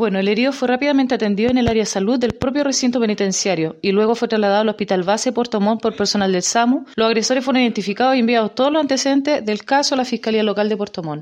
Bueno, el herido fue rápidamente atendido en el área de salud del propio recinto penitenciario y luego fue trasladado al Hospital Base Puerto Montt por personal del SAMU. Los agresores fueron identificados y enviados todos los antecedentes del caso a la Fiscalía Local de Puerto Montt.